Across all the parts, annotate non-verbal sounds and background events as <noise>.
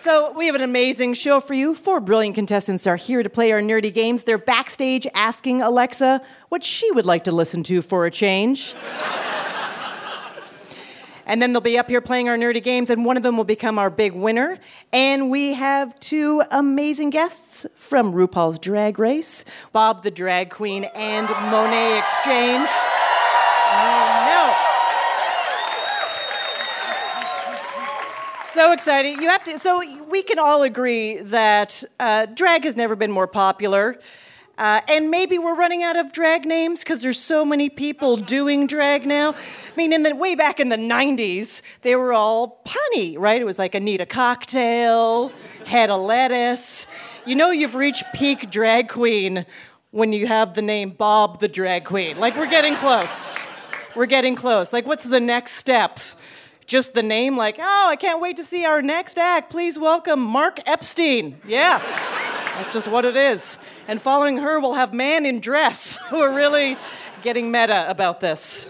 So, we have an amazing show for you. Four brilliant contestants are here to play our nerdy games. They're backstage asking Alexa what she would like to listen to for a change. and then they'll be up here playing our nerdy games, and one of them will become our big winner. And we have two amazing guests from RuPaul's Drag Race Bob the Drag Queen and Monet Exchange. Oh, So exciting. You have to, so we can all agree that uh, drag has never been more popular. Uh, and maybe we're running out of drag names because there's so many people doing drag now. I mean, in the way back in the '90s, they were all punny, right? It was like Anita Cocktail, Head of Lettuce. You know, you've reached peak drag queen when you have the name Bob the Drag Queen. Like, we're getting close. We're getting close. Like, what's the next step? Just the name, like, oh, I can't wait to see our next act. Please welcome Mark Epstein. Yeah, that's just what it is. And following her, we'll have Man in Dress, <laughs> who are really getting meta about this.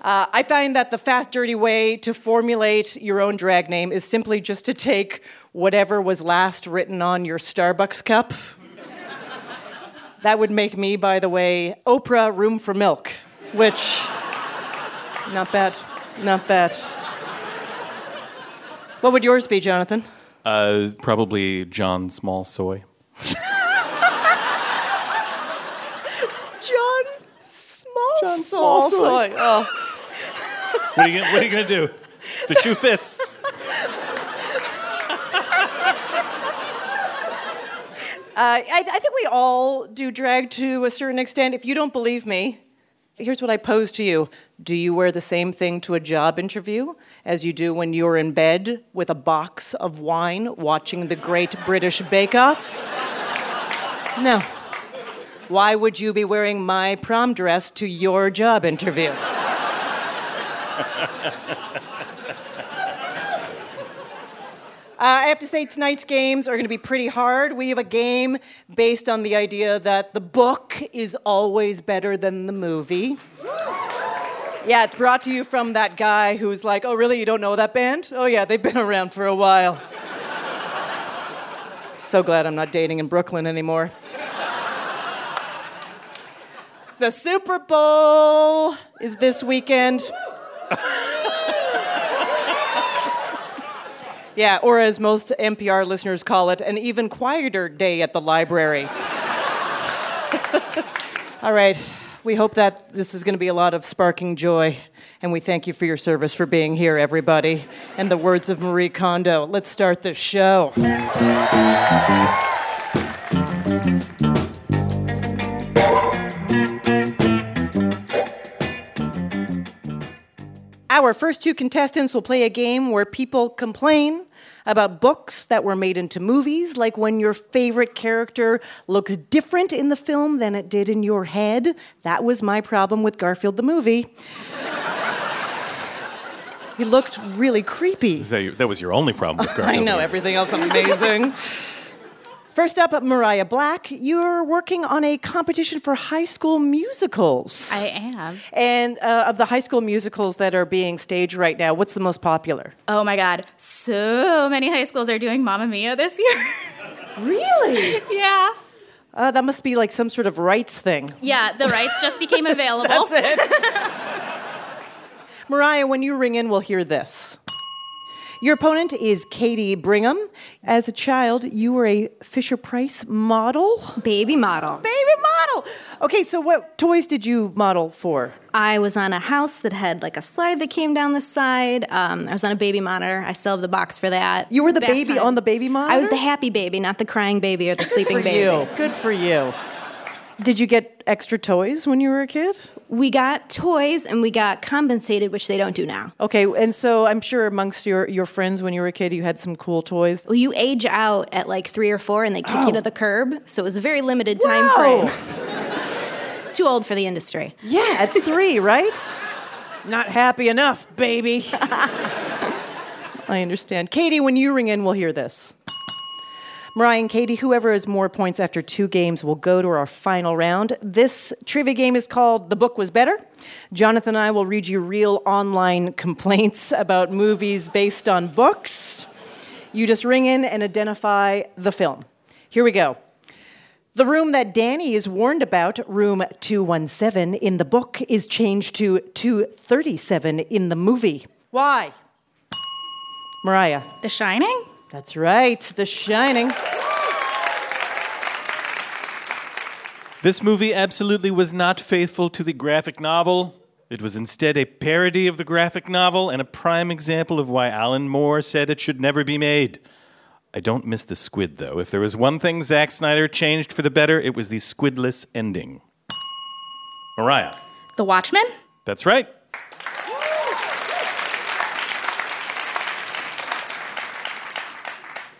Uh, I find that the fast, dirty way to formulate your own drag name is simply just to take whatever was last written on your Starbucks cup. that would make me, by the way, Oprah Room for Milk, which, not bad. Not bad. What would yours be, Jonathan? Uh, probably John Small Soy. John Small John Small Soy. Oh. What are you, gonna- what are you going to do? The shoe fits. Uh, I, I think we all do drag to a certain extent. If you don't believe me, here's what I pose to you Do you wear the same thing to a job interview as you do when you're in bed with a box of wine watching the Great British Bake Off? No. Why would you be wearing my prom dress to your job interview? <laughs> Uh, I have to say, tonight's games are going to be pretty hard. We have a game based on the idea that the book is always better than the movie. Yeah, it's brought to you from that guy who's like, oh, really? You don't know that band? Oh, yeah, they've been around for a while. <laughs> so glad I'm not dating in Brooklyn anymore. <laughs> the Super Bowl is this weekend. <laughs> Yeah, or as most NPR listeners call it, an even quieter day at the library. All right, we hope that this is going to be a lot of sparking joy, and we thank you for your service for being here, everybody. And the words of Marie Kondo, let's start the show. Our first two contestants will play a game where people complain about books that were made into movies, like when your favorite character looks different in the film than it did in your head. That was my problem with Garfield the movie. <laughs> he looked really creepy. That, that was your only problem with <laughs> Garfield? I know, everything else amazing. <laughs> First up, Mariah Black, you're working on a competition for high school musicals. I am. and uh, of the high school musicals that are being staged right now, what's the most popular? Oh my God. So many high schools are doing Mamma Mia this year. Really? <laughs> yeah. Uh, that must be like some sort of rights thing. Yeah, the rights just became <laughs> available. That's it. <laughs> Mariah, when you ring in, we'll hear this. Your opponent is Katie Brigham. As a child, you were a Fisher Price model. Baby model. Baby model. Okay, so what toys did you model for? I was on a house that had like a slide that came down the side. Um, I was on a baby monitor. I still have the box for that. You were the baby time. on the baby monitor? I was the happy baby, not the crying baby or the sleeping for baby. you. Good for you. Did you get extra toys when you were a kid? We got toys and we got compensated, which they don't do now. Okay, and so I'm sure amongst your, your friends when you were a kid, you had some cool toys. Well, you age out at like three or four and they kick you to oh. the curb. So it was a very limited time Wow. frame. <laughs> Too old for the industry. Yeah, at three, right? Not happy enough, baby. <laughs> I understand. Katie, when you ring in, we'll hear this. Mariah and Katie, whoever has more points after two games will go to our final round. This trivia game is called The Book Was Better. Jonathan and I will read you real online complaints about movies based on books. You just ring in and identify the film. Here we go. The room that Danny is warned about, room 217 in the book, is changed to 237 in the movie. Why? Mariah. The Shining? That's right, The Shining. This movie absolutely was not faithful to the graphic novel. It was instead a parody of the graphic novel and a prime example of why Alan Moore said it should never be made. I don't miss the squid, though. If there was one thing Zack Snyder changed for the better, it was the squidless ending. Mariah. The Watchmen? That's right.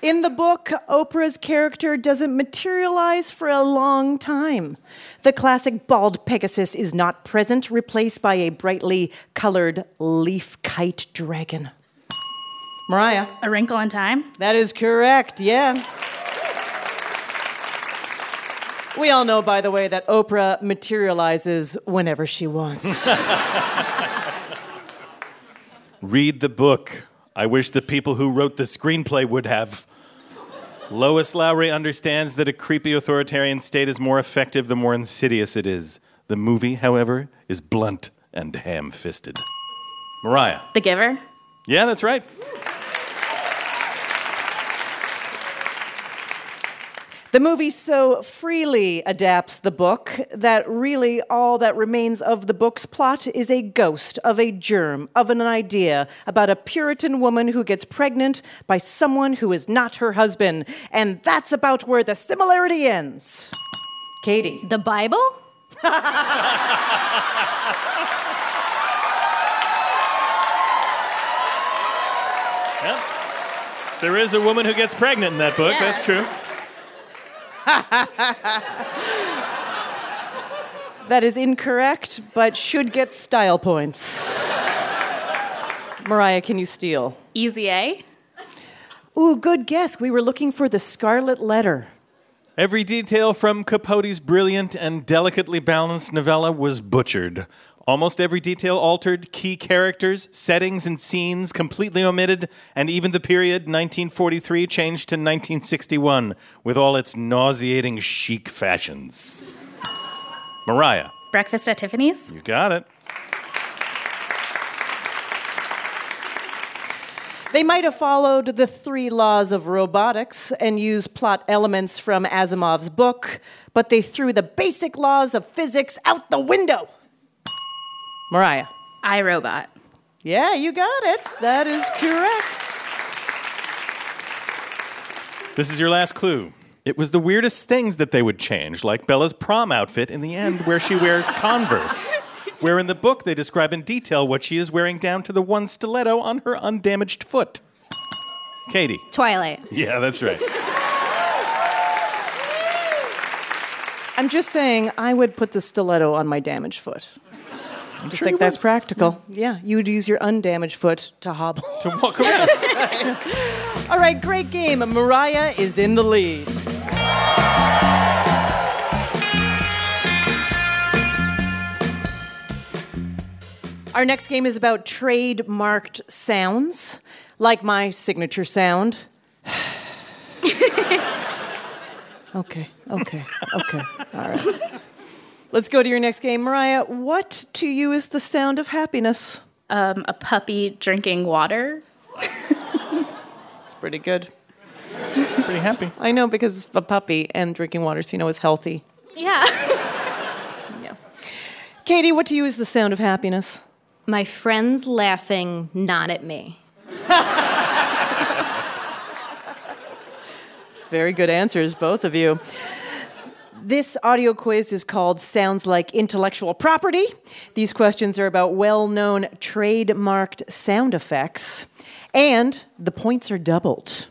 In the book, Oprah's character doesn't materialize for a long time. The classic bald Pegasus is not present, replaced by a brightly colored leaf kite dragon. Mariah. A Wrinkle in Time? That is correct, yeah. We all know, by the way, that Oprah materializes whenever she wants. <laughs> Read the book. I wish the people who wrote the screenplay would have. Lois Lowry understands that a creepy authoritarian state is more effective the more insidious it is. The movie, however, is blunt and ham fisted. Mariah. The Giver? Yeah, that's right. The movie so freely adapts the book that really all that remains of the book's plot is a ghost of a germ, of an idea about a Puritan woman who gets pregnant by someone who is not her husband. And that's about where the similarity ends. Katie. The Bible? <laughs> Yep. There is a woman who gets pregnant in that book, Yeah. that's true. <laughs> That is incorrect, but should get style points. Mariah, can you steal? Easy A? Ooh, good guess. We were looking for the Scarlet Letter. Every detail from Capote's brilliant and delicately balanced novella was butchered. Almost every detail altered, key characters, settings, and scenes completely omitted, and even the period 1943 changed to 1961 with all its nauseating chic fashions. Mariah, Breakfast at Tiffany's? you got it. They might have followed the three laws of robotics and used plot elements from Asimov's book, but they threw the basic laws of physics out the window. Mariah. iRobot. Yeah, you got it. That is correct. This is your last clue. It was the weirdest things that they would change, like Bella's prom outfit in the end, where she wears <laughs> Converse. Where in the book they describe in detail what she is wearing down to the one stiletto on her undamaged foot. Katie. Twilight. Yeah, that's right. I'm just saying, I would put the stiletto on my damaged foot. I just think that's practical. Yeah, you would use your undamaged foot to hobble. <laughs> To walk around. <laughs> All right, great game. Mariah is in the lead. Our next game is about trademarked sounds, like my signature sound. <sighs> okay, okay, okay. All right. Let's go to your next game. Mariah, what to you is the sound of happiness? Um, a puppy drinking water? It's pretty good. Pretty happy. I know because it's a puppy and drinking water, so you know it's healthy. Yeah. <laughs> Yeah. Katie, what to you is the sound of happiness? My friends laughing, not at me. <laughs> Very good answers, both of you. This audio quiz is called Sounds Like Intellectual Property. These questions are about well known trademarked sound effects, and the points are doubled.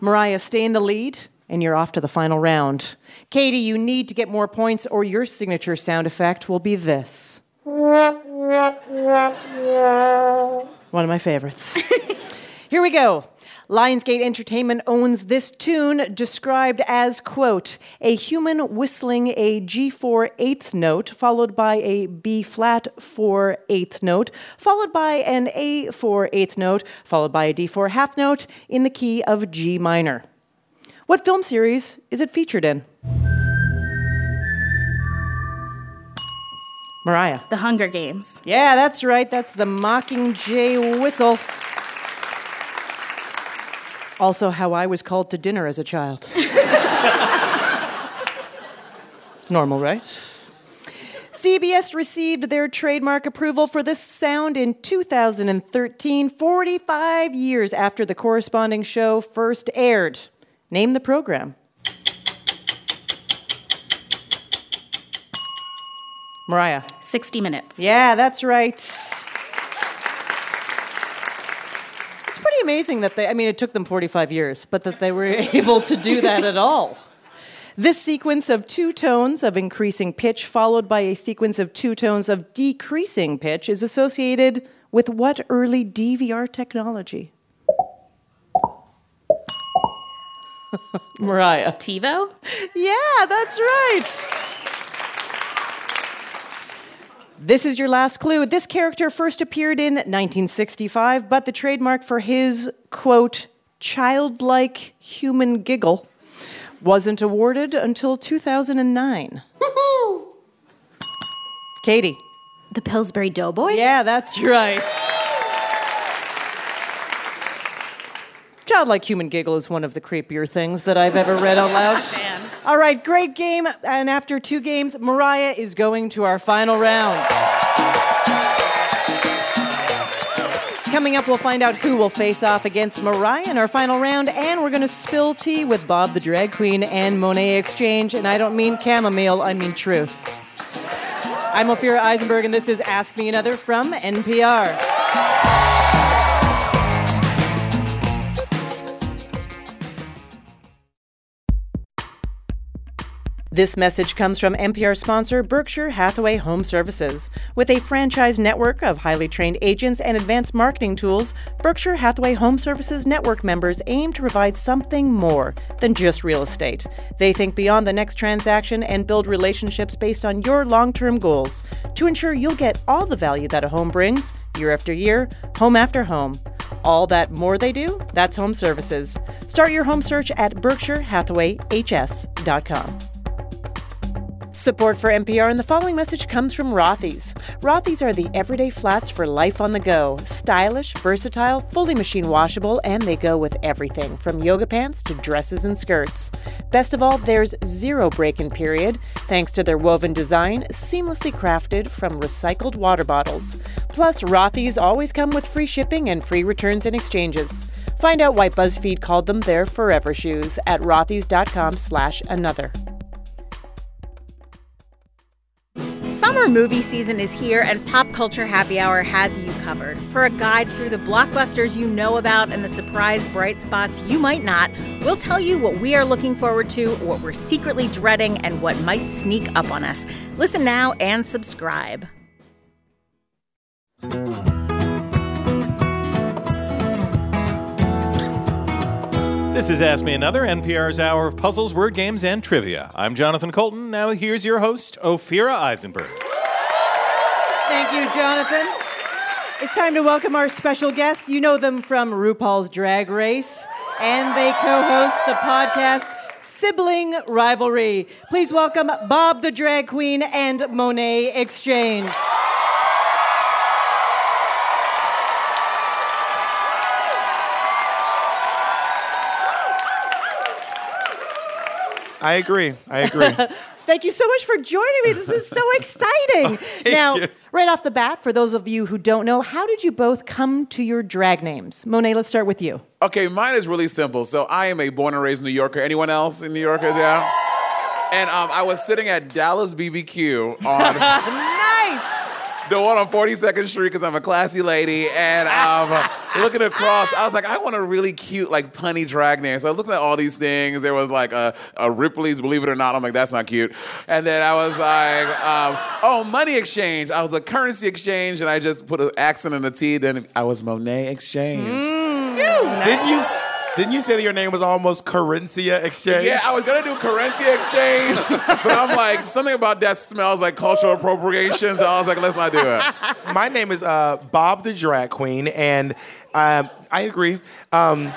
Mariah, stay in the lead, and you're off to the final round. Katie, you need to get more points, or your signature sound effect will be this. One of my favorites. <laughs> Here we go. Lionsgate Entertainment owns this tune described as, quote, a human whistling a G4 eighth note, followed by a B flat 4 eighth note, followed by an A4 eighth note, followed by a D4 half note in the key of G minor. What film series is it featured in? Mariah. The Hunger Games. Yeah, that's right. That's the Mockingjay whistle. Also, how I was called to dinner as a child. <laughs> it's normal, right? CBS received their trademark approval for this sound in 2013, 45 years after the corresponding show first aired. Name the program. Mariah. 60 Minutes. Yeah, that's right. Pretty amazing that they, I mean, it took them 45 years, but that they were <laughs> able to do that at all. This sequence of two tones of increasing pitch, followed by a sequence of two tones of decreasing pitch, is associated with what early DVR technology? <laughs> Mariah. TiVo? Yeah, that's right. This is your last clue. This character first appeared in 1965, but the trademark for his, quote, childlike human giggle wasn't awarded until 2009. Katie. The Pillsbury Doughboy? Yeah, that's right. Childlike human giggle is one of the creepier things that I've ever read out loud. <laughs> Oh, All right, great game. And after two games, Mariah is going to our final round. Coming up, we'll find out who will face off against Mariah in our final round, and we're going to spill tea with Bob the Drag Queen and Monet Exchange. And I don't mean chamomile, I mean truth. I'm Ophira Eisenberg, and this is Ask Me Another from NPR. This message comes from NPR sponsor Berkshire Hathaway Home Services. With a franchise network of highly trained agents and advanced marketing tools, Berkshire Hathaway Home Services network members aim to provide something more than just real estate. They think beyond the next transaction and build relationships based on your long term goals to ensure you'll get all the value that a home brings year after year, home after home. All that more they do, that's home services. Start your home search at berkshirehathawayhs.com. Support for NPR and the following message comes from Rothy's. Rothy's are the everyday flats for life on the go. Stylish, versatile, fully machine washable, and they go with everything from yoga pants to dresses and skirts. Best of all, there's zero break in period thanks to their woven design, seamlessly crafted from recycled water bottles. Plus, Rothy's always come with free shipping and free returns and exchanges. Find out why BuzzFeed called them their forever shoes at rothys.com slash another. Summer movie season is here, and Pop Culture Happy Hour has you covered. For a guide through the blockbusters you know about and the surprise bright spots you might not, we'll tell you what we are looking forward to, what we're secretly dreading, and what might sneak up on us. Listen now and subscribe. This is Ask Me Another, NPR's hour of puzzles, word games, and trivia. I'm Jonathan Coulton. Now here's your host, Ophira Eisenberg. Thank you, Jonathan. It's time to welcome our special guests. You know them from RuPaul's Drag Race, and they co host the podcast Sibling Rivalry. Please welcome Bob the Drag Queen and Monet Exchange. I agree. I agree. <laughs> Thank you so much for joining me. This is so <laughs> exciting. <laughs> now, you. right off the bat, for those of you who don't know, how did you both come to your drag names? Monet, let's start with you. okay, mine is really simple. So I am a born and raised New Yorker. Anyone else in New Yorkers? Yeah. And um, I was sitting at Dallas BBQ on nice. The one on 42nd Street because I'm a classy lady. And um, <laughs> looking across, I was like, I want a really cute, like, punny drag name. So I looked at all these things. There was like a, a Ripley's, believe it or not. I'm like, that's not cute. And then I was like, um, oh, money exchange. I was a currency exchange. And I just put an accent in the T. Then I was Monet exchange. Didn't you? Didn't you say that your name was almost Corinthia Exchange? Yeah, I was gonna do currency exchange, <laughs> but I'm like, something about that smells like cultural appropriation. So I was like, let's not do it. My name is uh, Bob the Drag Queen, and um, I agree. Um, <laughs>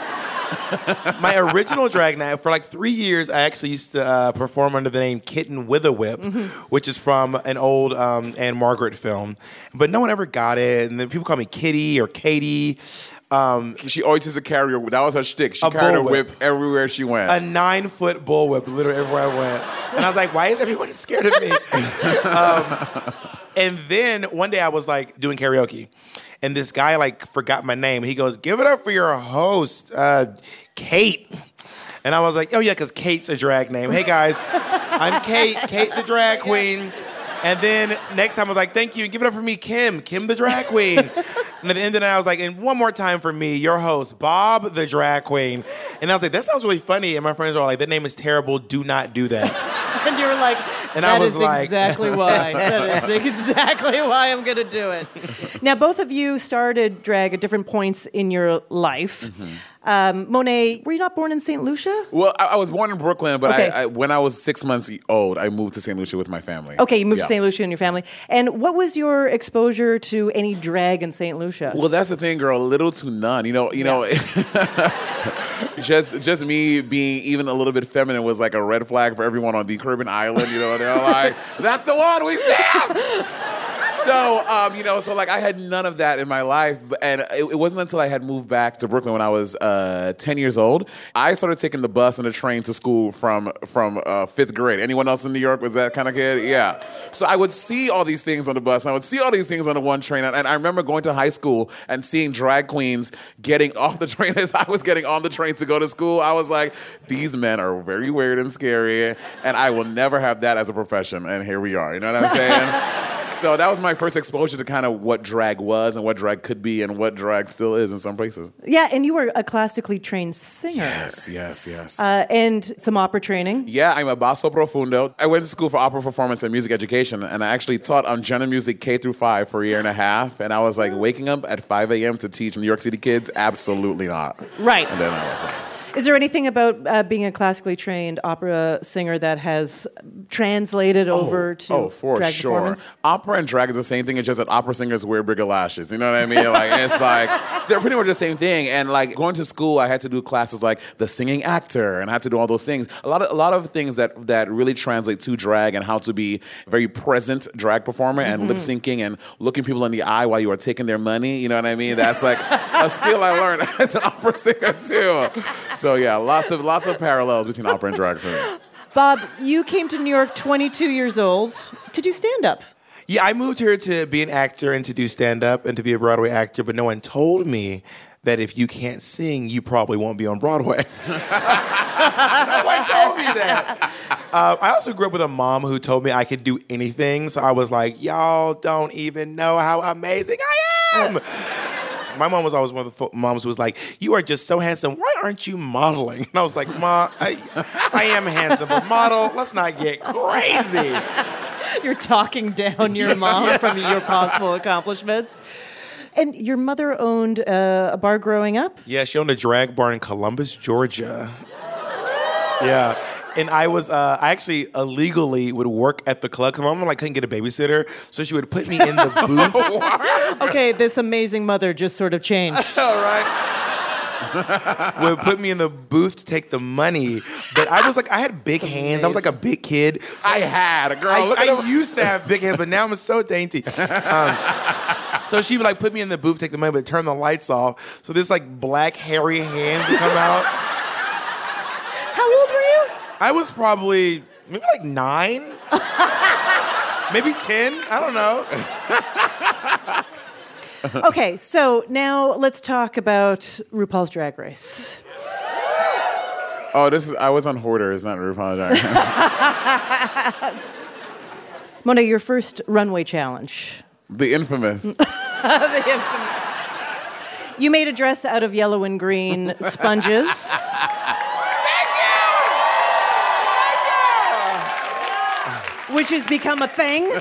my original drag name for like three years, I actually used to uh, perform under the name Kitten with a Whip, which is from an old um, Ann-Margret film. But no one ever got it, and then people call me Kitty or Katie. Um, She always used a carrier. That was her shtick. She A carried a whip everywhere she went. a nine foot bullwhip literally everywhere I went. And I was like, why is everyone scared of me? <laughs> um, and then one day I was like doing karaoke. And this guy like forgot my name. He goes, give it up for your host, uh, Kate. And I was like, oh yeah, because Kate's a drag name. Hey guys, I'm Kate, Kate the drag <laughs> queen. And then next time I was like, thank you, give it up for me, Kim, Kim the drag queen. And at the end of the night, I was like, and one more time for me, your host, Bob the drag queen. And I was like, that sounds really funny. And my friends were all like, that name is terrible. Do not do that. <laughs> And you were like, And I was like- exactly why. <laughs> That is exactly why I'm going to do it. Now, both of you started drag at different points in your life. Mm-hmm. Um, Monet, were you not born in St. Lucia? well, I, I was born in Brooklyn, but Okay. I, I, when I was six months old, I moved to St. Lucia with my family. Okay, you moved Yeah. to St. Lucia and your family. And what was your exposure to any drag in St. Lucia? Well, that's the thing, girl. Little to none. You know, you know. <laughs> just, just me being even a little bit feminine was like a red flag for everyone on the Caribbean island. You know, they're like, "That's the one we see." So um, you know, so like I had none of that in my life, and it, it wasn't until I had moved back to Brooklyn when I was uh, ten years old. I started taking the bus and the train to school from from uh, fifth grade. Anyone else in New York was that kind of kid? Yeah. So I would see all these things on the bus, and I would see all these things on the one train, and, and I remember going to high school and seeing drag queens getting off the train as I was getting on the train to go to school. I was like, these men are very weird and scary, and I will never have that as a profession. And here we are. You know what I'm saying? <laughs> So that was my first exposure to kind of what drag was and what drag could be and what drag still is in some places. yeah, and you were a classically trained singer. Yes, yes, yes. Uh, and some opera training. yeah, I'm a basso profundo. I went to school for opera performance and music education, and I actually taught on general music K through five for a year and a half. And I was like, waking up at 5 a.m. to teach New York City kids? Absolutely not. Right. And then I was like, Is there anything about uh, being a classically trained opera singer that has translated over to oh, for drag sure. Opera and drag is the same thing. It's just that opera singers wear bigger lashes. You know what I mean? Like it's like <laughs> they're pretty much the same thing. And like going to school, I had to do classes like the singing actor, and I had to do all those things. A lot of a lot of things that that really translate to drag and how to be a very present drag performer and lip syncing and looking people in the eye while you are taking their money. You know what I mean? That's like a skill I learned <laughs> as an opera singer too. So yeah, lots of lots of parallels between opera and drag for me. Bob, you came to New York 22 years old to do stand up. Yeah, I moved here to be an actor and to do stand up and to be a Broadway actor, but no one told me that if you can't sing, you probably won't be on Broadway. <laughs> no one told me that. Uh, I also grew up with a mom who told me I could do anything, so I was like, y'all don't even know how amazing I am. My mom was always one of the moms who was like, "You are just so handsome. Why aren't you modeling?" And I was like, "Ma, I, I am handsome, but model. Let's not get crazy." You're talking down your mom from your possible accomplishments. And your mother owned uh, a bar growing up? Yeah, she owned a drag bar in Columbus, Georgia. Yeah. And I was, uh, I actually illegally would work at the club because my mom like couldn't get a babysitter, so she would put me in the <laughs> booth. Okay, this amazing mother just sort of changed. <laughs> All right. <laughs> would put me in the booth to take the money, but I was like, I had big hands. I was like a big kid. So I had a girl. I, I used to have big hands, but now I'm so dainty. Um, so she would like put me in the booth, take the money, but turn the lights off. So this like black hairy hand would come out. How old were you? I was probably maybe like nine, <laughs> maybe ten. I don't know. <laughs> Okay, so now let's talk about RuPaul's Drag Race. Oh, this is I was on Hoarders, not RuPaul Drag Race. <laughs> Monet, your first runway challenge. the infamous. the infamous. You made a dress out of yellow and green sponges. Which has become a thing. <laughs>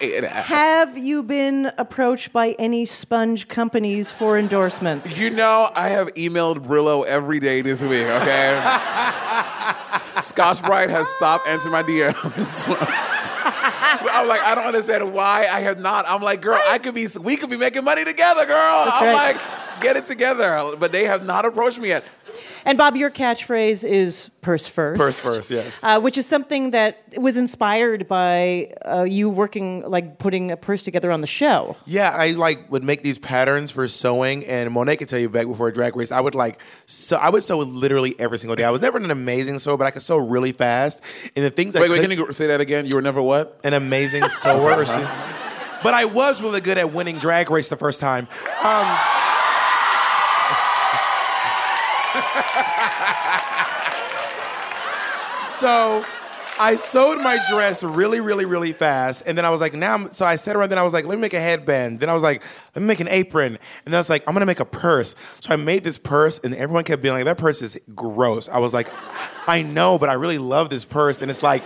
Have you been approached by any sponge companies for endorsements? You know, I have emailed Brillo every day this week, okay? <laughs> Scotch Brite has stopped answering my DMs. I'm like, I don't understand why I have not. I'm like, girl, I could be, we could be making money together, girl. I'm right. like, get it together. But they have not approached me yet. And Bob, your catchphrase is purse first. Purse first, yes. Uh, which is something that was inspired by uh, you working, like putting a purse together on the show. Yeah, I like would make these patterns for sewing, and Monet could tell you back before Drag Race, I would like so I would sew literally every single day. I was never an amazing sewer, but I could sew really fast. And the things I Wait, wait, clicked- can you say that again? You were never what? an amazing sewer. or <laughs> she- but I was really good at winning Drag Race the first time. Um, so I sewed my dress really, really, really fast, and then I was like, now. I'm, so I sat around. Then I was like, let me make a headband. Then I was like, let me make an apron. And then I was like, I'm gonna make a purse. So I made this purse, and everyone kept being like, that purse is gross. I was like, I know, but I really love this purse, and it's like.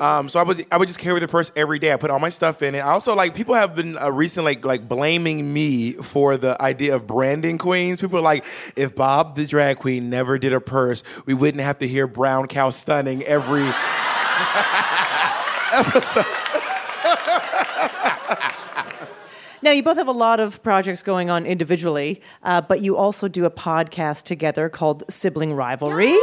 Um, so I would I would just carry the purse every day. I put all my stuff in it. I also like people have been uh, recently like, like blaming me for the idea of branding queens. People are like, if Bob the drag queen never did a purse, we wouldn't have to hear brown cow stunning every <laughs> episode. Now, you both have a lot of projects going on individually, uh, but you also do a podcast together called Sibling Rivalry.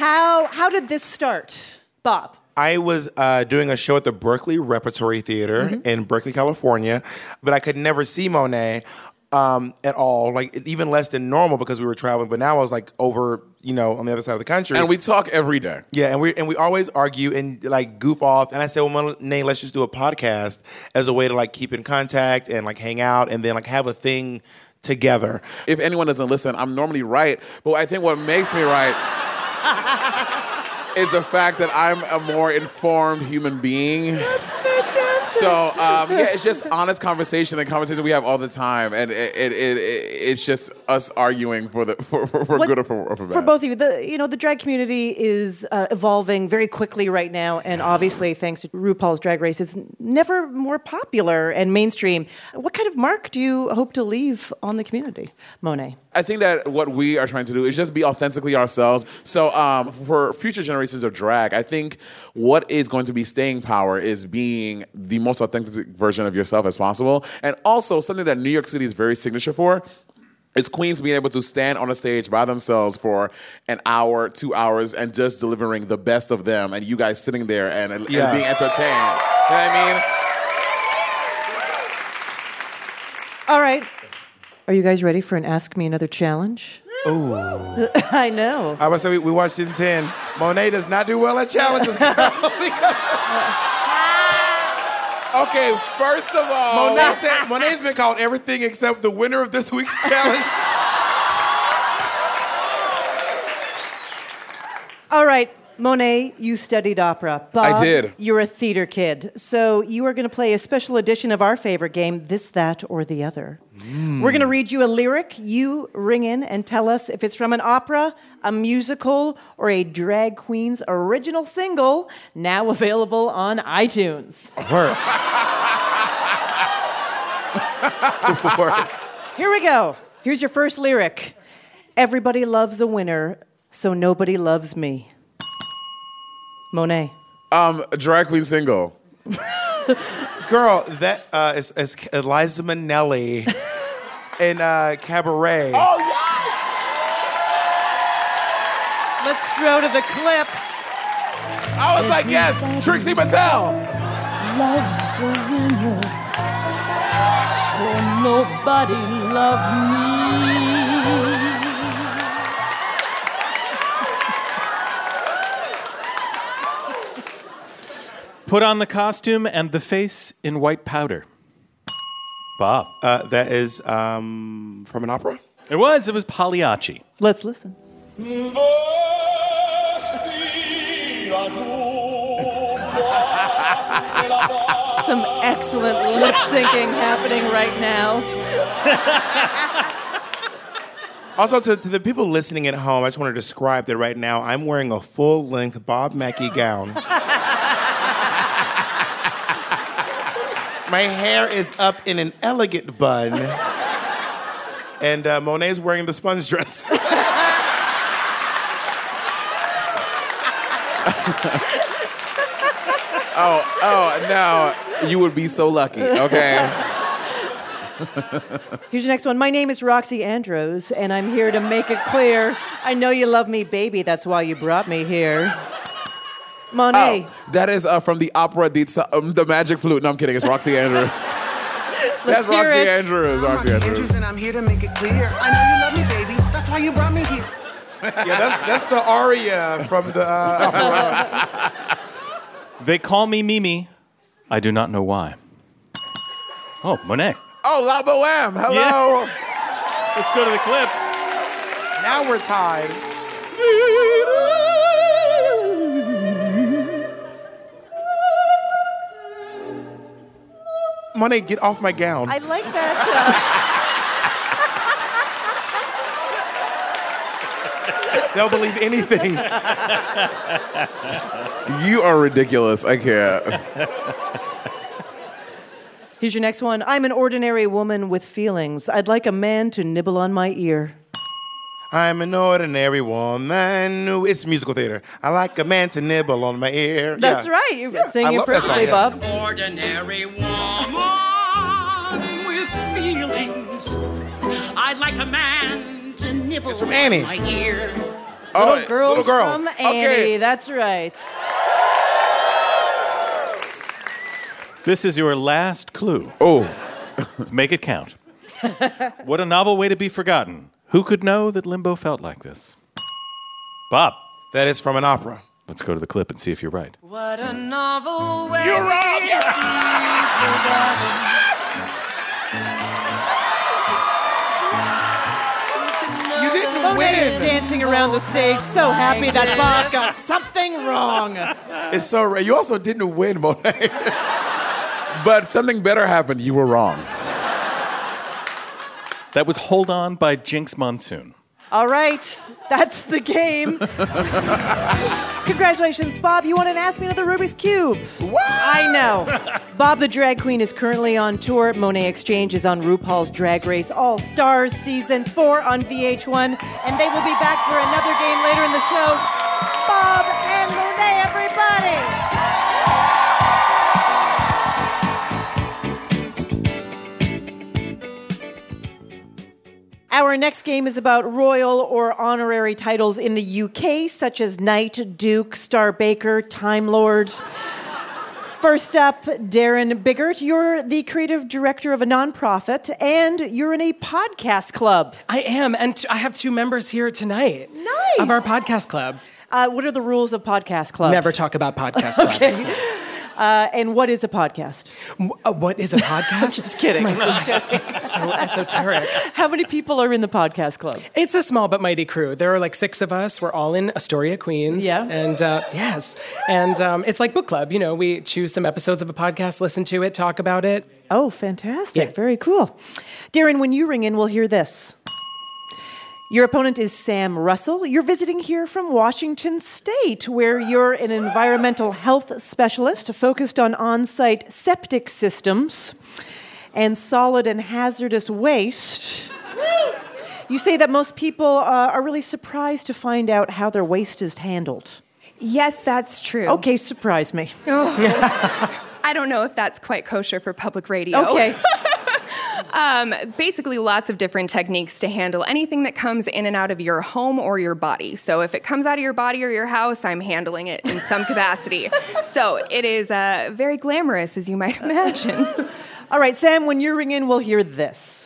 How, how did this start, Bob? I was uh, doing a show at the Berkeley Repertory Theater in Berkeley, California, but I could never see Monet um, at all, like even less than normal because we were traveling. But now I was like over, you know, on the other side of the country. And we talk every day. Yeah, and we and we always argue and like goof off. And I said, well, Monet, let's just do a podcast as a way to like keep in contact and like hang out and then like have a thing together. If anyone doesn't listen, I'm normally right. But I think what makes me right <laughs> is the fact that I'm a more informed human being. That's fantastic. So um, yeah, it's just honest conversation and conversation we have all the time, and it, it, it, it's just us arguing for the for, for, for What- good or for, or for bad. For both of you, the you know the drag community is uh, evolving very quickly right now, and obviously thanks to RuPaul's Drag Race, it's never more popular and mainstream. What kind of mark do you hope to leave on the community, Monet? I think that what we are trying to do is just be authentically ourselves. So, um, for future generations of drag, I think what is going to be staying power is being the most authentic version of yourself as possible. And also, something that New York City is very signature for is queens being able to stand on a stage by themselves for an hour, two hours, and just delivering the best of them, and you guys sitting there and, and Yeah. being entertained. You know what I mean? All right, are you guys ready for an Ask Me Another challenge? Ooh. <laughs> I know. I was say we, we watched season ten. Monet does not do well at challenges. girl. <laughs> <laughs> Okay, first of all, Monet said, Monet's been called everything except the winner of this week's challenge. All right, Monet, you studied opera. Bob, did. You're a theater kid. So you are going to play a special edition of our favorite game, This, That, or the Other. Hmm. We're going to read you a lyric. You ring in and tell us if it's from an opera, a musical, or a drag queen's original single, now available on iTunes. Work. <laughs> Work. Here we go. Here's your first lyric Everybody loves a winner, so nobody loves me. Monet. um, drag queen single. Girl, that uh, is, is Liza Minnelli in uh, Cabaret. Oh, Let's throw to the clip. I was like, yes, Trixie Mattel. loves a winner, so nobody love me. Put on the costume and the face in white powder. Bob. Uh, that is um, from an opera. It was. It was Pagliacci. Let's listen. <laughs> Some excellent lip syncing happening right now. <laughs> Also, to, to the people listening at home, I just want to describe that right now I'm wearing a full length Bob Mackie gown. <laughs> My hair is up in an elegant bun. And uh, Monet's wearing the sponge dress. <laughs> Oh, oh, no. You would be so lucky, okay? Here's your next one. My name is Roxy Andrews, and I'm here to make it clear I know you love me, baby. That's why you brought me here. Monet. Oh, that is uh, from the opera Die um, The Magic Flute. No, I'm kidding. It's Roxy Andrews. <laughs> Let's That's hear Roxy it. Andrews. Roxy Andrews. Andrews, and I'm here to make it clear. I know you love me, baby. That's why you brought me here. <laughs> yeah, that's, that's the aria from the. Uh, <laughs> They call me Mimi. I do not know why. Oh, Monet. Oh, La Boheme. Hello. Yeah. Let's go to the clip. now we're tied. Monet, get off my gown. I like that. <laughs> They'll believe anything. You are ridiculous. I can't. Uh, here's your next one. I'm an ordinary woman with feelings. I'd like a man to nibble on my ear. I'm an ordinary woman. who- It's musical theater. I like a man to nibble on my ear. That's Yeah. right. You're Yeah, singing love that song, perfectly, yeah. Bob. ordinary woman with feelings. I'd like a man to nibble It's from Annie. my ear. Oh, Little girls, Little Girls. from Okay. Annie. That's right. This is your last clue. oh. Let's <laughs> make it count. what a novel way to be forgotten. Who could know that Limbo felt like this? Bob, That is from an opera. let's go to the clip and see if you're right. What a novel way. You're wrong. You're wrong. You didn't Monet is win. dancing around the stage, so happy that Bob got something wrong. It's so ra- you also didn't win, Monet. <laughs> But something better happened. You were wrong. That was Hold On by Jinkx Monsoon. All right, that's the game. Congratulations, Bob. You won an Ask Me Another Rubik's Cube. I know. Bob the Drag Queen is currently on tour. Monet Exchange is on RuPaul's Drag Race All Stars Season 4 on VH1. And they will be back for another game later in the show. Bob and Monet, everybody. Our next game is about royal or honorary titles in the UK, such as Knight, Duke, Star Baker, Time Lord. First up, Darren Biggert. You're the creative director of a nonprofit, and you're in a podcast club. I am, and t- I have two members here tonight. Nice. Of our podcast club. Uh, what are the rules of podcast club? Never talk about podcast club. Okay. <laughs> Uh, and what is a podcast? Uh, what is a <laughs> podcast? Just kidding. My <laughs> God, it's so esoteric. How many people are in the podcast club? It's a small but mighty crew. There are like six of us. We're all in Astoria, Queens. Yeah. And uh, yes. And um, it's like book club. You know, we choose some episodes of a podcast, listen to it, talk about it. Oh, fantastic. Yeah. Very cool. Darren, when you ring in, we'll hear this. Your opponent is Sam Russell. You're visiting here from Washington State, where you're an environmental health specialist focused on on site septic systems and solid and hazardous waste. You say that most people uh, are really surprised to find out how their waste is handled. Yes, that's true. Okay, surprise me. <laughs> I don't know if that's quite kosher for public radio. Okay. <laughs> Um, basically, lots of different techniques to handle anything that comes in and out of your home or your body. So, if it comes out of your body or your house, I'm handling it in some capacity. <laughs> So, it is uh, very glamorous, as you might imagine. <laughs> All right, Sam, when you ring in, we'll hear this.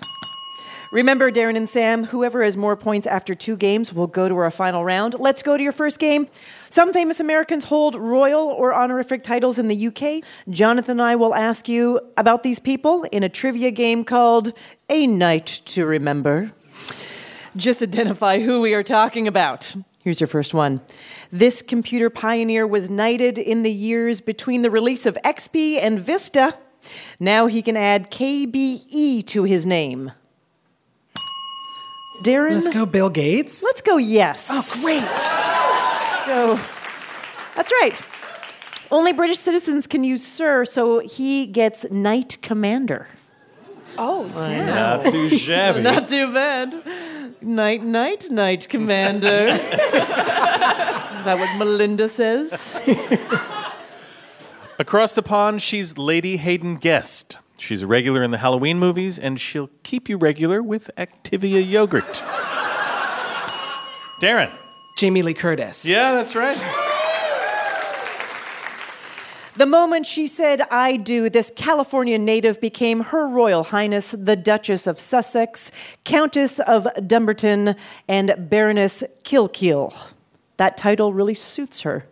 Remember, Darren and Sam, whoever has more points after two games will go to our final round. Let's go to your first game. Some famous Americans hold royal or honorific titles in the UK. Jonathan and I will ask you about these people in a trivia game called A Night to Remember. Just identify who we are talking about. Here's your first one. This computer pioneer was knighted in the years between the release of XP and Vista. Now he can add KBE to his name. Darren? Let's go, Bill Gates. Let's go, yes. Oh, great. So, that's right. Only British citizens can use Sir, so he gets Knight Commander. Oh, Not too <laughs> shabby. Not too bad. Night, night, night, Commander. <laughs> Is that what Melinda says? Across the pond, she's Lady Haden-Guest. She's a regular in the Halloween movies, and she'll keep you regular with Activia yogurt. Darren. Jamie Lee Curtis. Yeah, that's right. The moment she said, I do, this California native became Her Royal Highness, the Duchess of Sussex, Countess of Dumbarton, and Baroness Kilkeel. That title really suits her.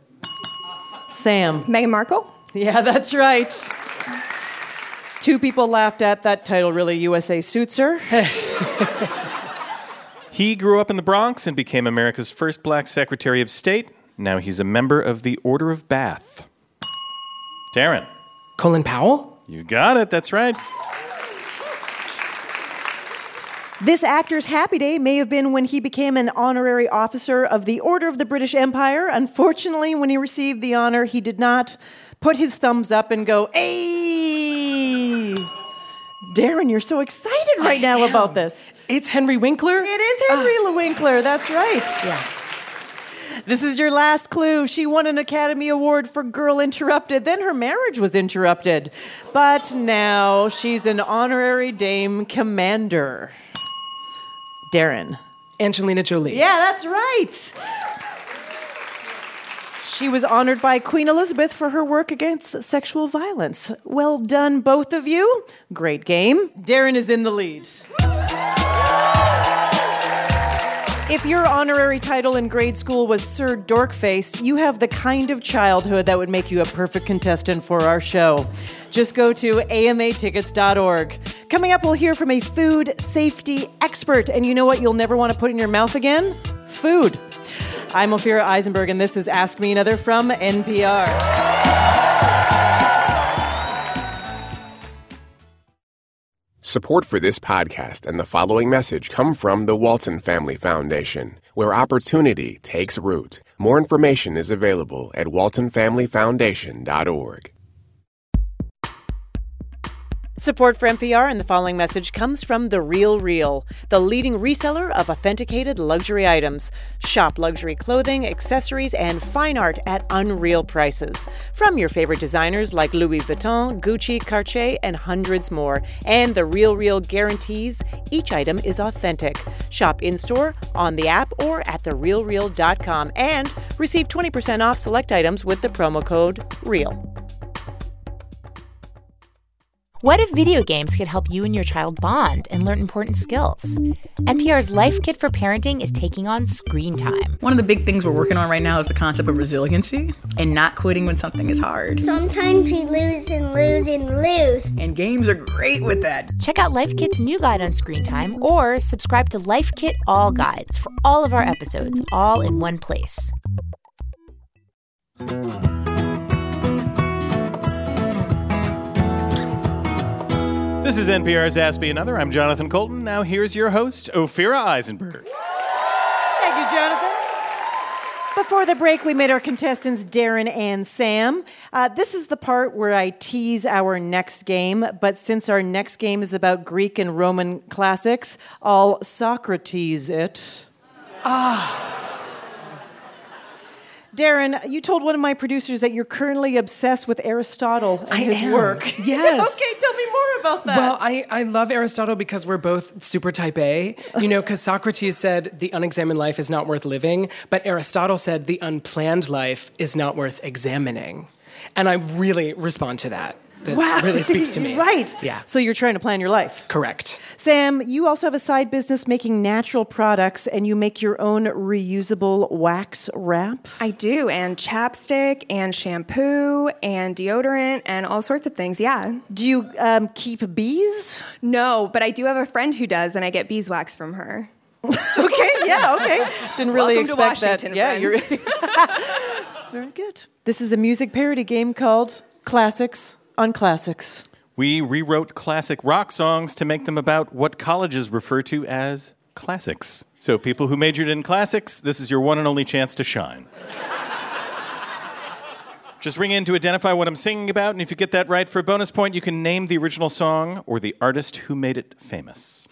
Sam. Meghan Markle? Yeah, that's right. Two people laughed at that title, really USA suits her. <laughs> He grew up in the Bronx and became America's first black Secretary of State. Now he's a member of the Order of Bath. Darren. Colin Powell? You got it, that's right. This actor's happy day may have been when he became an honorary officer of the Order of the British Empire. Unfortunately, when he received the honor, he did not put his thumbs up and go, Hey! Darren, you're so excited right now about this. It's Henry Winkler? It is Henry ah. Winkler, that's right. Yeah. This is your last clue. She won an Academy Award for Girl Interrupted. Then her marriage was interrupted. But now she's an honorary Dame Commander. Darren. Angelina Jolie. Yeah, that's right. She was honored by Queen Elizabeth for her work against sexual violence. Well done, both of you. Great game. Darren is in the lead. If your honorary title in grade school was Sir Dorkface, you have the kind of childhood that would make you a perfect contestant for our show. Just go to amatickets.org. Coming up, we'll hear from a food safety expert. And you know what you'll never want to put in your mouth again? Food. I'm Ophira Eisenberg, and this is Ask Me Another from NPR. Support for this podcast and the following message come from the Walton Family Foundation, where opportunity takes root. More information is available at waltonfamilyfoundation.org. Support for NPR and the following message comes from The Real Real, the leading reseller of authenticated luxury items. Shop luxury clothing, accessories, and fine art at unreal prices. From your favorite designers like Louis Vuitton, Gucci, Cartier, and hundreds more. And The Real Real guarantees each item is authentic. Shop in store, on the app, or at therealreal.com and receive 20% off select items with the promo code REAL. What if video games could help you and your child bond and learn important skills? NPR's Life Kit for Parenting is taking on screen time. One of the big things we're working on right now is the concept of resiliency and not quitting when something is hard. Sometimes we lose and lose and lose. And games are great with that. Check out Life Kit's new guide on screen time or subscribe to Life Kit All Guides for all of our episodes, all in one place. This is NPR's Ask Me Another. I'm Jonathan Coulton. Now here's your host, Ophira Eisenberg. Thank you, Jonathan. Before the break, we met our contestants, Darren and Sam. Uh, this is the part where I tease our next game, but since our next game is about Greek and Roman classics, I'll Socrates it. Ah. Darren, you told one of my producers that you're currently obsessed with Aristotle and I his am. work. <laughs> Yes. okay, tell me more about that. Well, I, I love Aristotle because we're both super type A. You know, because Socrates said the unexamined life is not worth living, but Aristotle said the unplanned life is not worth examining. And I really respond to that. That wow. really speaks to me. <laughs> right. Yeah. So you're trying to plan your life. Correct. Sam, you also have a side business making natural products and you make your own reusable wax wrap. I do, and chapstick, and shampoo, and deodorant, and all sorts of things. Yeah. Do you um, keep bees? No, but I do have a friend who does, and I get beeswax from her. <laughs> okay, yeah, okay. <laughs> Didn't really Welcome to expect that. Washington, Yeah, you're friends. very good. This is a music parody game called Classics on Classics. We rewrote classic rock songs to make them about what colleges refer to as classics. So, people who majored in classics, this is your one and only chance to shine. <laughs> Just ring in to identify what I'm singing about, and if you get that right for a bonus point, you can name the original song or the artist who made it famous.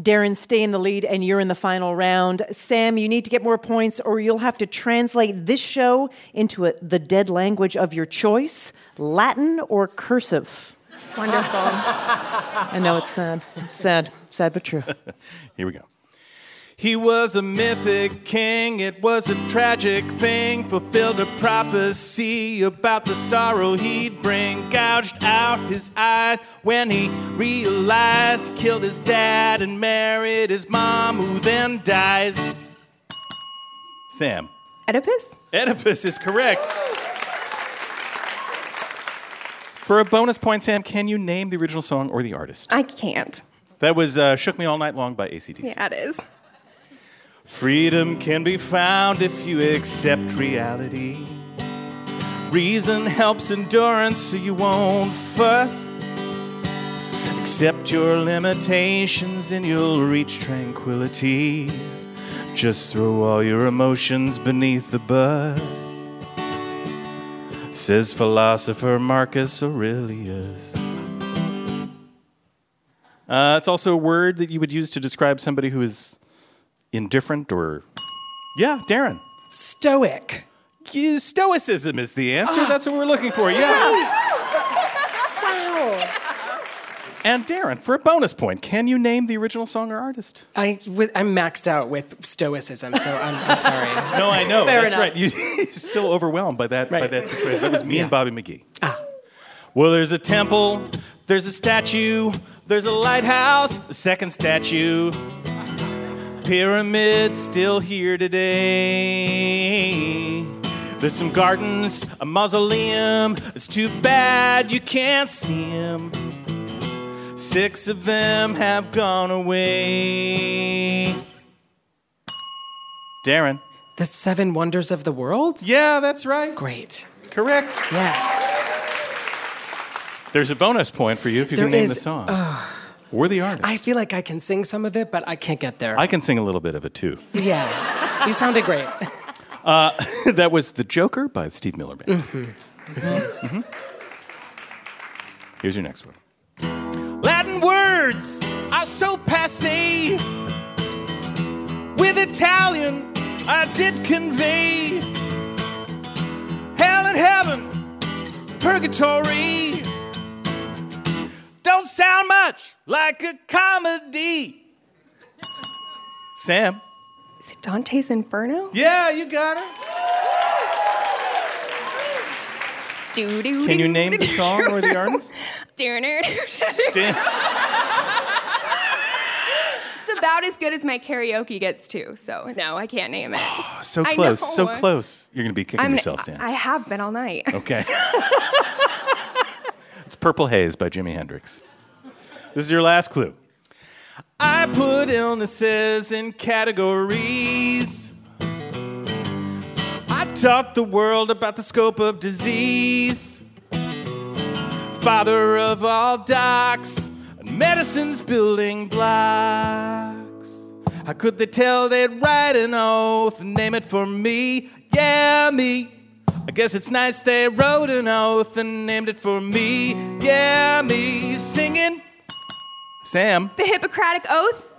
Darren, stay in the lead, and you're in the final round. Sam, you need to get more points, or you'll have to translate this show into a, the dead language of your choice Latin or cursive. Wonderful. <laughs> I know it's sad. It's sad. Sad but true. <laughs> Here we go. He was a mythic king, it was a tragic thing, fulfilled a prophecy about the sorrow he'd bring. Gouged out his eyes when he realized he killed his dad and married his mom, who then dies. Sam. Oedipus? Oedipus is correct. For a bonus point, Sam, can you name the original song or the artist? I can't. That was uh, Shook Me All Night Long by AC/DC. Yeah, it is. Freedom can be found if you accept reality. Reason helps endurance so you won't fuss. Accept your limitations and you'll reach tranquility. Just throw all your emotions beneath the bus. Says philosopher Marcus Aurelius. Uh, it's also a word that you would use to describe somebody who is indifferent or. Yeah, Darren. Stoic. Stoicism is the answer. That's what we're looking for. Yeah. Wow. And Darren, for a bonus point, can you name the original song or artist? I, wi- I'm maxed out with stoicism, so I'm, I'm sorry. <laughs> No, I know. Fair That's enough. right. You, <laughs> you're still overwhelmed by that by Right. that situation. That was me and Bobby McGee. ah. Well, there's a temple, there's a statue, there's a lighthouse, a second statue. Pyramid still here today. There's some gardens, a mausoleum. It's too bad you can't see them. Six of them have gone away. Darren. The Seven Wonders of the World? Yeah, that's right. Great. Correct. Yes. There's a bonus point for you if you There can name is- the song. Ugh. Or the artist. I feel like I can sing some of it, but I can't get there. I can sing a little bit of it too. yeah. You sounded great. <laughs> Uh, <laughs> that was The Joker by Steve Miller Band. Mhm. Mhm. Here's your next one. Latin words are so passe. With Italian, I did convey hell and heaven, purgatory. Don't sound much like a comedy. Sam. Is it Dante's Inferno? Yeah, you got it. Do, do, Can you name the song or the artist? Darn it. Dan- It's about as good as my karaoke gets too. So no, I can't name it. Oh, so close, so close. You're gonna be kicking I'm- yourself, Dan. I have been all night. Okay. <laughs> Purple Haze by Jimi Hendrix. This is your last clue. I put illnesses in categories. I taught the world about the scope of disease. Father of all docs, medicine's building blocks. How could they tell they'd write an oath name it for me? Yeah, me. I guess it's nice they wrote an oath and named it for me. Yeah, me. Singing. Sam. The Hippocratic Oath?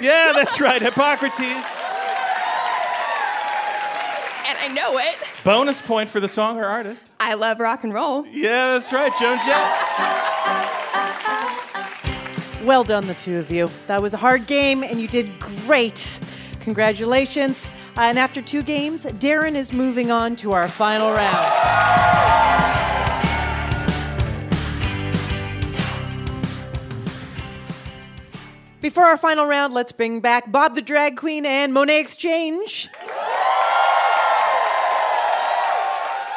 Yeah, that's right. Hippocrates. And I know it. Bonus point for the song or artist. I love rock and roll. Yeah, that's right, Joan Jett. Well done, the two of you. That was a hard game, and you did great. Congratulations. Uh, and after two games, Darren is moving on to our final round. Before our final round, let's bring back Bob the Drag Queen and Monet X Change.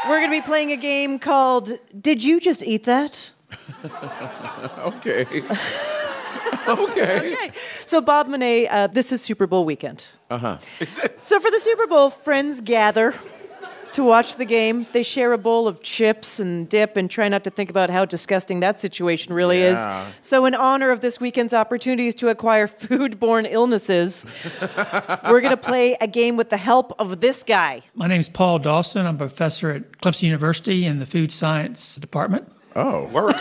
We're going to be playing a game called Did You Just Eat That? <laughs> okay. <laughs> okay. Okay. So, Bob Monet, uh, this is Super Bowl weekend. Uh huh. <laughs> So, for the Super Bowl, friends gather to watch the game. They share a bowl of chips and dip and try not to think about how disgusting that situation really Yeah. is. So, in honor of this weekend's opportunities to acquire <laughs> foodborne illnesses, we're going to play a game with the help of this guy. My name is Paul Dawson. I'm a professor at Clemson University in the food science department. Oh, work.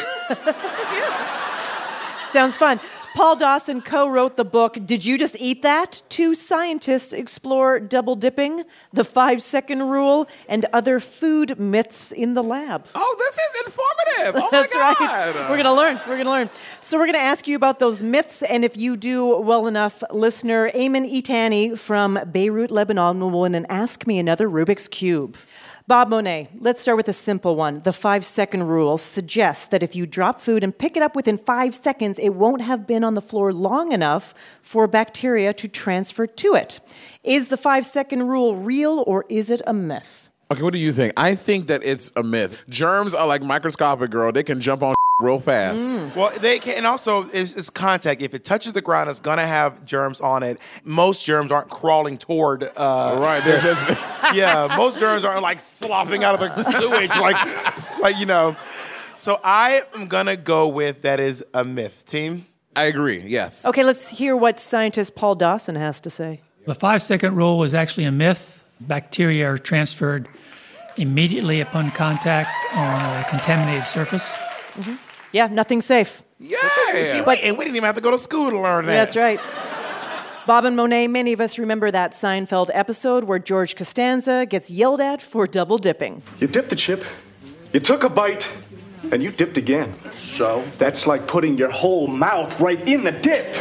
Sounds fun. Paul Dawson co wrote the book, Did You Just Eat That? Two scientists explore double dipping, the five second rule, and other food myths in the lab. Oh, this is informative. Oh <laughs> That's my right. We're going to learn. We're going to learn. So, we're going to ask you about those myths, and if you do well enough, listener Ayman Itani from Beirut, Lebanon will win an Ask Me Another Rubik's Cube. Bob Monet, let's start with a simple one. The five second rule suggests that if you drop food and pick it up within five seconds, it won't have been on the floor long enough for bacteria to transfer to it. Is the five second rule real or is it a myth? Okay, what do you think? I think that it's a myth. Germs are like microscopic, girl. They can jump on <laughs> real fast. Mm. Well, they can, and also it's, it's contact. If it touches the ground, it's gonna have germs on it. Most germs aren't crawling toward. Uh, Right, they're just. <laughs> yeah, most germs aren't like slopping out of the <laughs> sewage, like, like you know. So I am gonna go with that is a myth. Team. I agree. Yes. Okay, let's hear what scientist Paul Dawson has to say. The five second rule was actually a myth. Bacteria are transferred immediately upon contact on a contaminated surface. Mm-hmm. Yeah, nothing's safe. Yeah. See, wait, and we didn't even have to go to school to learn that. That's right. Bob and Monet, many of us remember that Seinfeld episode where George Costanza gets yelled at for double dipping. You dipped the chip, you took a bite, and you dipped again. So? That's like putting your whole mouth right in the dip.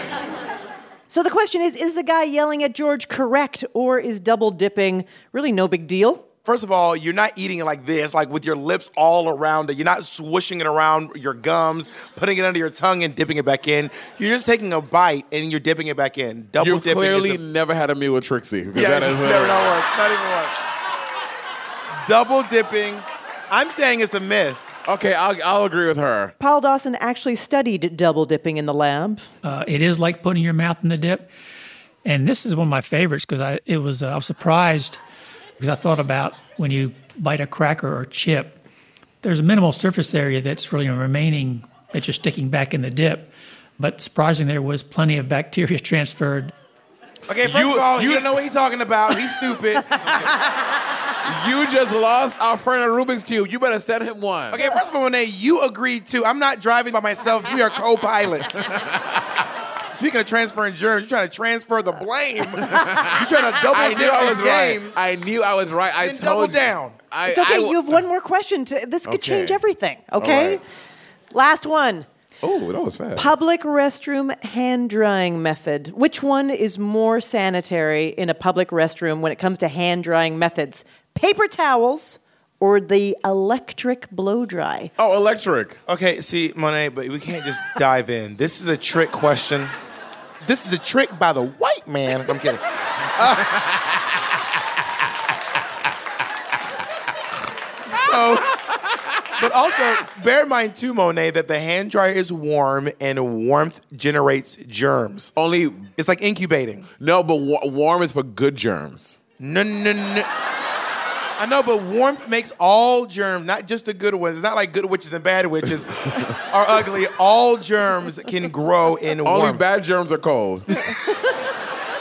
So the question is is the guy yelling at George correct, or is double dipping really no big deal? First of all, you're not eating it like this, like with your lips all around it. You're not swishing it around your gums, putting it under your tongue and dipping it back in. You're just taking a bite and you're dipping it back in. Double You've dipping. clearly is a, never had a meal with Trixie. yeah, that it's never not once, not even once. Double dipping. I'm saying it's a myth. Okay, I'll, I'll agree with her. Paul Dawson actually studied double dipping in the lab. Uh, it is like putting your mouth in the dip. And this is one of my favorites because I it was uh, I was surprised because I thought about when you bite a cracker or chip, there's a minimal surface area that's really remaining that you're sticking back in the dip. But surprisingly, there was plenty of bacteria <laughs> transferred. Okay, first of all, you don't know what he's talking about. He's stupid. <laughs> You just lost our friend a Rubik's Cube. You better send him one. Okay, first of all, Monet, you agreed to. I'm not driving by myself. We are co-pilots. <laughs> Speaking of transferring germs, you're trying to transfer the blame. <laughs> You're trying to double I knew dip I this was right. I knew I was right. I Then told double you. down. I, It's okay. I- you have one more question. To, this could Okay. change everything. Okay. right. Last one. Oh, that was fast. Public restroom hand drying method. Which one is more sanitary in a public restroom when it comes to hand drying methods? Paper towels or the electric blow dry? Oh, electric. Okay, see, Monet, but we can't just dive in. This is a trick question. This is a trick by the white man. I'm kidding. <laughs> so, but also bear in mind too, Monet, that the hand dryer is warm and warmth generates germs. Only it's like incubating. No, but wa- warm is for good germs. No, no, no. I know, but warmth makes all germs, not just the good ones. It's not like good witches and bad witches <laughs> are ugly. All germs can grow in warm. Only warmth. bad germs are cold. <laughs>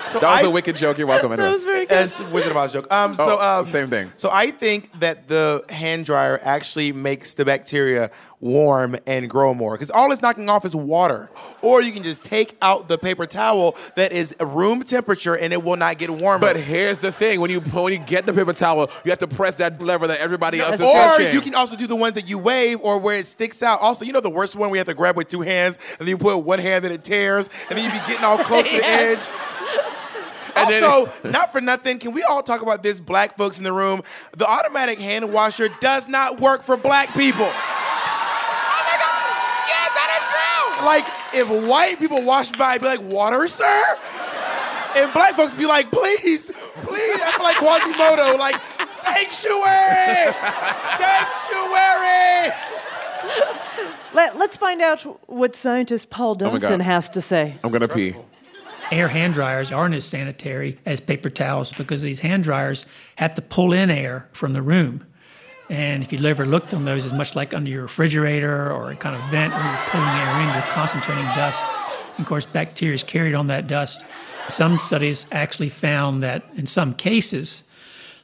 So that was I- a wicked joke. You're welcome. anyway. <laughs> That was very good. That's Wizard of Oz joke. Um, so Oh, um, same thing. So I think that the hand dryer actually makes the bacteria warm and grow more because all it's knocking off is water. Or you can just take out the paper towel that is room temperature and it will not get warmer. But here's the thing: when you when you get the paper towel, you have to press that lever that everybody else is or touching. you can also do the ones that you wave or where it sticks out. Also, you know the worst one we have to grab with two hands and then you put one hand and it tears and then you be getting all close to the <laughs> edge. Yes. And then- also, <laughs> not for nothing, can we all talk about this, black folks in the room? The automatic hand washer does not work for black people. Oh my God! Yeah, that is true. Like, if white people wash by, I'd be like, water, sir? And black folks be like, please, please. I feel like Quasimodo, like, sanctuary! Sanctuary! Let, let's find out what scientist Paul Oh my Dawson God. has to say. I'm gonna pee. Air hand dryers aren't as sanitary as paper towels because these hand dryers have to pull in air from the room. And if you've ever looked on those, it's much like under your refrigerator or a kind of vent where you're pulling air in, you're concentrating dust. And of course, bacteria is carried on that dust. Some studies actually found that in some cases,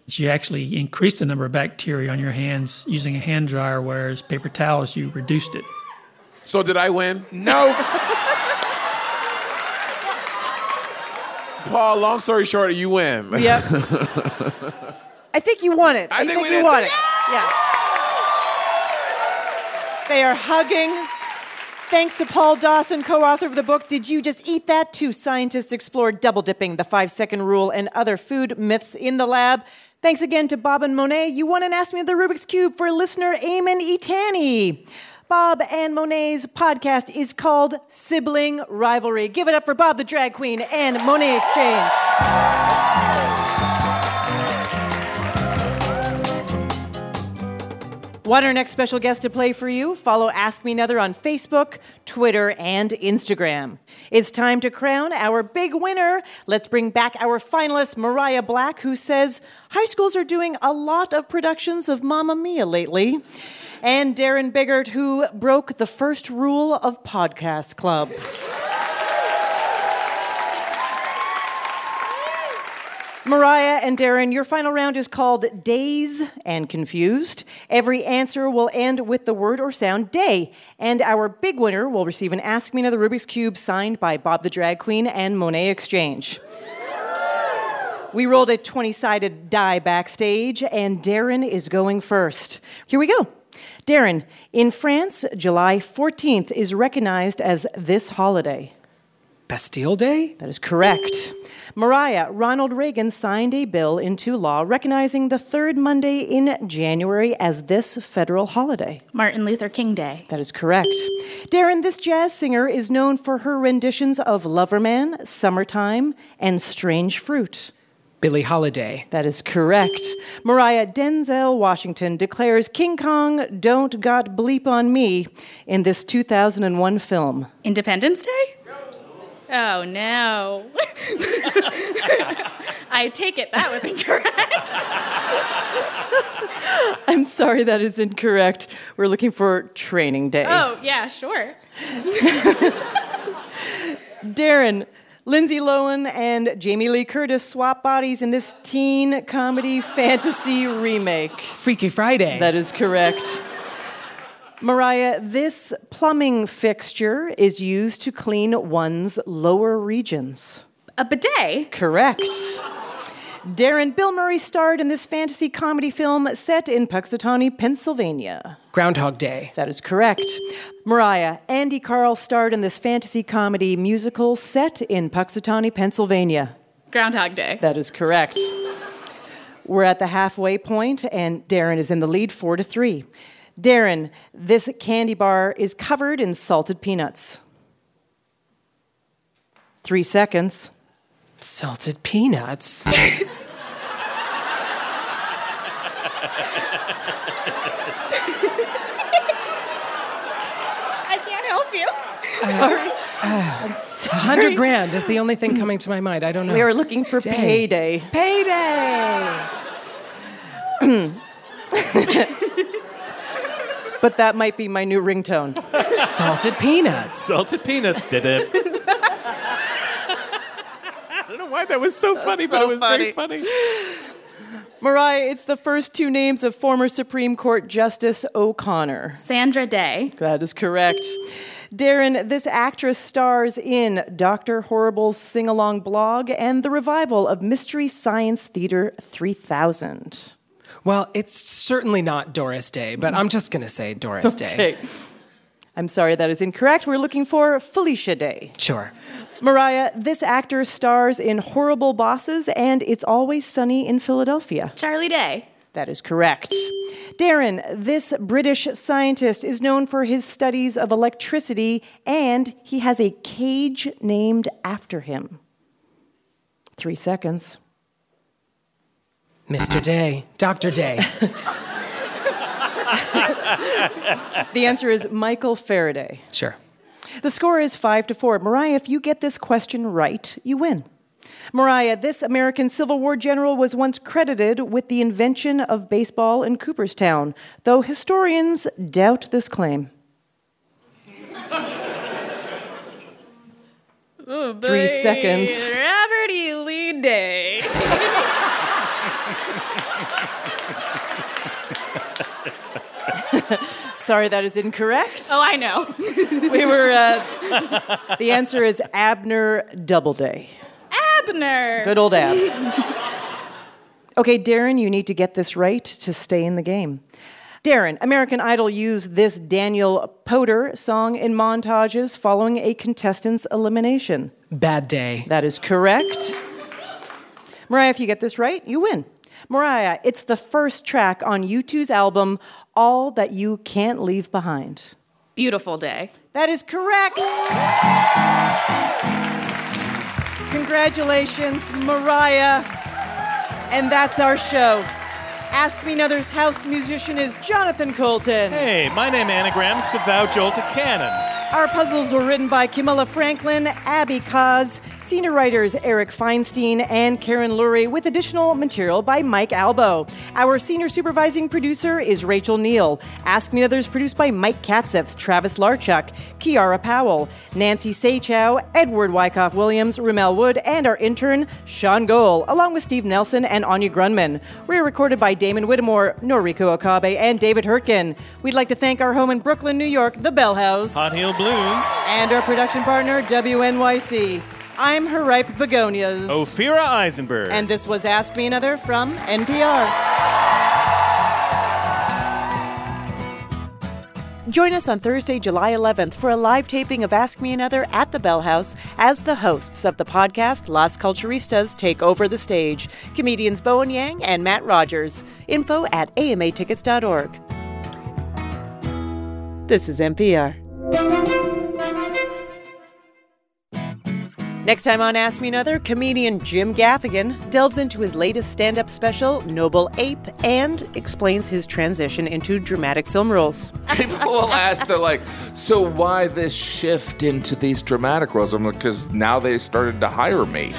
you actually increased the number of bacteria on your hands using a hand dryer, whereas paper towels, you reduced it. So did I win? No. <laughs> Paul, long story short, you win. Yep. <laughs> I think you won it. I think we you did won too. it. Yeah. They are hugging. Thanks to Paul Dawson, co author of the book Did You Just Eat That? Two scientists explore double dipping, the five second rule, and other food myths in the lab. Thanks again to Bob and Monet. You won an Ask Me the Rubik's Cube for listener Eamon Itani. Bob and Monet's podcast is called Sibling Rivalry. Give it up for Bob the Drag Queen and Monet Exchange. Want our next special guest to play for you? Follow Ask Me Another on Facebook, Twitter, and Instagram. It's time to crown our big winner. Let's bring back our finalist, Mariah Black, who says high schools are doing a lot of productions of Mamma Mia lately. And Darren Biggert, who broke the first rule of Podcast Club. Mariah and Darren, your final round is called Days and Confused. Every answer will end with the word or sound day. And our big winner will receive an Ask Me Another Rubik's Cube signed by Bob the Drag Queen and Monet X Change. We rolled a 20 sided die backstage, and Darren is going first. Here we go. Darren, in France, July 14th is recognized as this holiday. Bastille Day? That is correct. Mariah, Ronald Reagan signed a bill into law recognizing the third Monday in January as this federal holiday. Martin Luther King Day. That is correct. Darren, this jazz singer is known for her renditions of Loverman, Summertime, and Strange Fruit. Billie Holiday. That is correct. Mariah Denzel Washington declares King Kong don't got bleep on me in this 2001 film. Independence Day? Oh no. <laughs> I take it that was incorrect. <laughs> I'm sorry, that is incorrect. We're looking for Training Day. Oh, yeah, sure. <laughs> Darren, Lindsay Lohan and Jamie Lee Curtis swap bodies in this teen comedy fantasy remake. Freaky Friday. That is correct. Mariah, this plumbing fixture is used to clean one's lower regions. A bidet? Correct. Darren Bill Murray starred in this fantasy comedy film set in Punxsutawney, Pennsylvania. Groundhog Day. That is correct. Mariah, Andy Karl starred in this fantasy comedy musical set in Punxsutawney, Pennsylvania. Groundhog Day. That is correct. We're at the halfway point, and Darren is in the lead, four to three. Darren, this candy bar is covered in salted peanuts. Three seconds. Salted peanuts. <laughs> I can't help you. Uh, sorry. Uh, I'm sorry. Hundred grand is the only thing coming to my mind. I don't know. We are looking for Day. payday. Payday. <clears throat> <laughs> but that might be my new ringtone. <laughs> Salted peanuts. Salted peanuts did it. <laughs> I don't know why that was so funny, but so it was very funny. Mariah, it's the first two names of former Supreme Court Justice O'Connor. Sandra Day. That is correct. Darren, this actress stars in Dr. Horrible's sing along blog and the revival of Mystery Science Theater 3000. Well, it's certainly not Doris Day, but I'm just going to say Doris Day. I'm sorry, that is incorrect. We're looking for Felicia Day. Sure. Mariah, this actor stars in Horrible Bosses and It's Always Sunny in Philadelphia. Charlie Day. That is correct. Darren, this British scientist is known for his studies of electricity and he has a cage named after him. Three seconds. Mr. Uh-huh. Day. Dr. Day. <laughs> <laughs> The answer is Michael Faraday. Sure. The score is five to four. Mariah, if you get this question right, you win. Mariah, this American Civil War general was once credited with the invention of baseball in Cooperstown, though historians doubt this claim. <laughs> Oh, Three boy. seconds. Robert E. Lee Day. <laughs> Sorry, that is incorrect. Oh, I know. <laughs> we were. Uh, the answer is Abner Doubleday. Abner. Good old Ab. okay, Darren, you need to get this right to stay in the game. Darren, American Idol used this Daniel Powter song in montages following a contestant's elimination. Bad day. That is correct. Mariah, if you get this right, you win. Mariah, it's the first track on U2's album, All That You Can't Leave Behind. Beautiful day. That is correct. Congratulations, Mariah. And that's our show. Ask Me Another's house musician is Jonathan Coulton. Hey, my name anagrams to Thou Jolt a Cannon. Our puzzles were written by Camilla Franklin, Abby Kaz, senior writers Eric Feinstein and Karen Lurie, with additional material by Mike Albo. Our senior supervising producer is Rachel Neal. Ask Me Another is produced by Mike Katzif, Travis Larchuk, Kiara Powell, Nancy Saechao, Edward Wyckoff Williams, Ramel Wood, and our intern, Sean Goal, along with Steve Nelson and Anya Grundmann. We're recorded by Damon Whittemore, Noriko Okabe, and David Hurtgen. We'd like to thank our home in Brooklyn, New York, the Bell House. Hot Heel Blues. And our production partner, WNYC. I'm her ripe begonias. Ophira Eisenberg. And this was Ask Me Another from NPR. Join us on Thursday, July 11th for a live taping of Ask Me Another at the Bell House as the hosts of the podcast Las Culturistas take over the stage. Comedians Bowen Yang and Matt Rogers. Info at amatickets.org. This is NPR. Next time on Ask Me Another, comedian Jim Gaffigan delves into his latest stand up special, Noble Ape, and explains his transition into dramatic film roles. People will ask, they're like, so why this shift into these dramatic roles? I'm like, because now they started to hire me.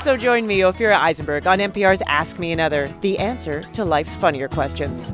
So join me, Ophira Eisenberg, on NPR's Ask Me Another, the answer to life's funnier questions.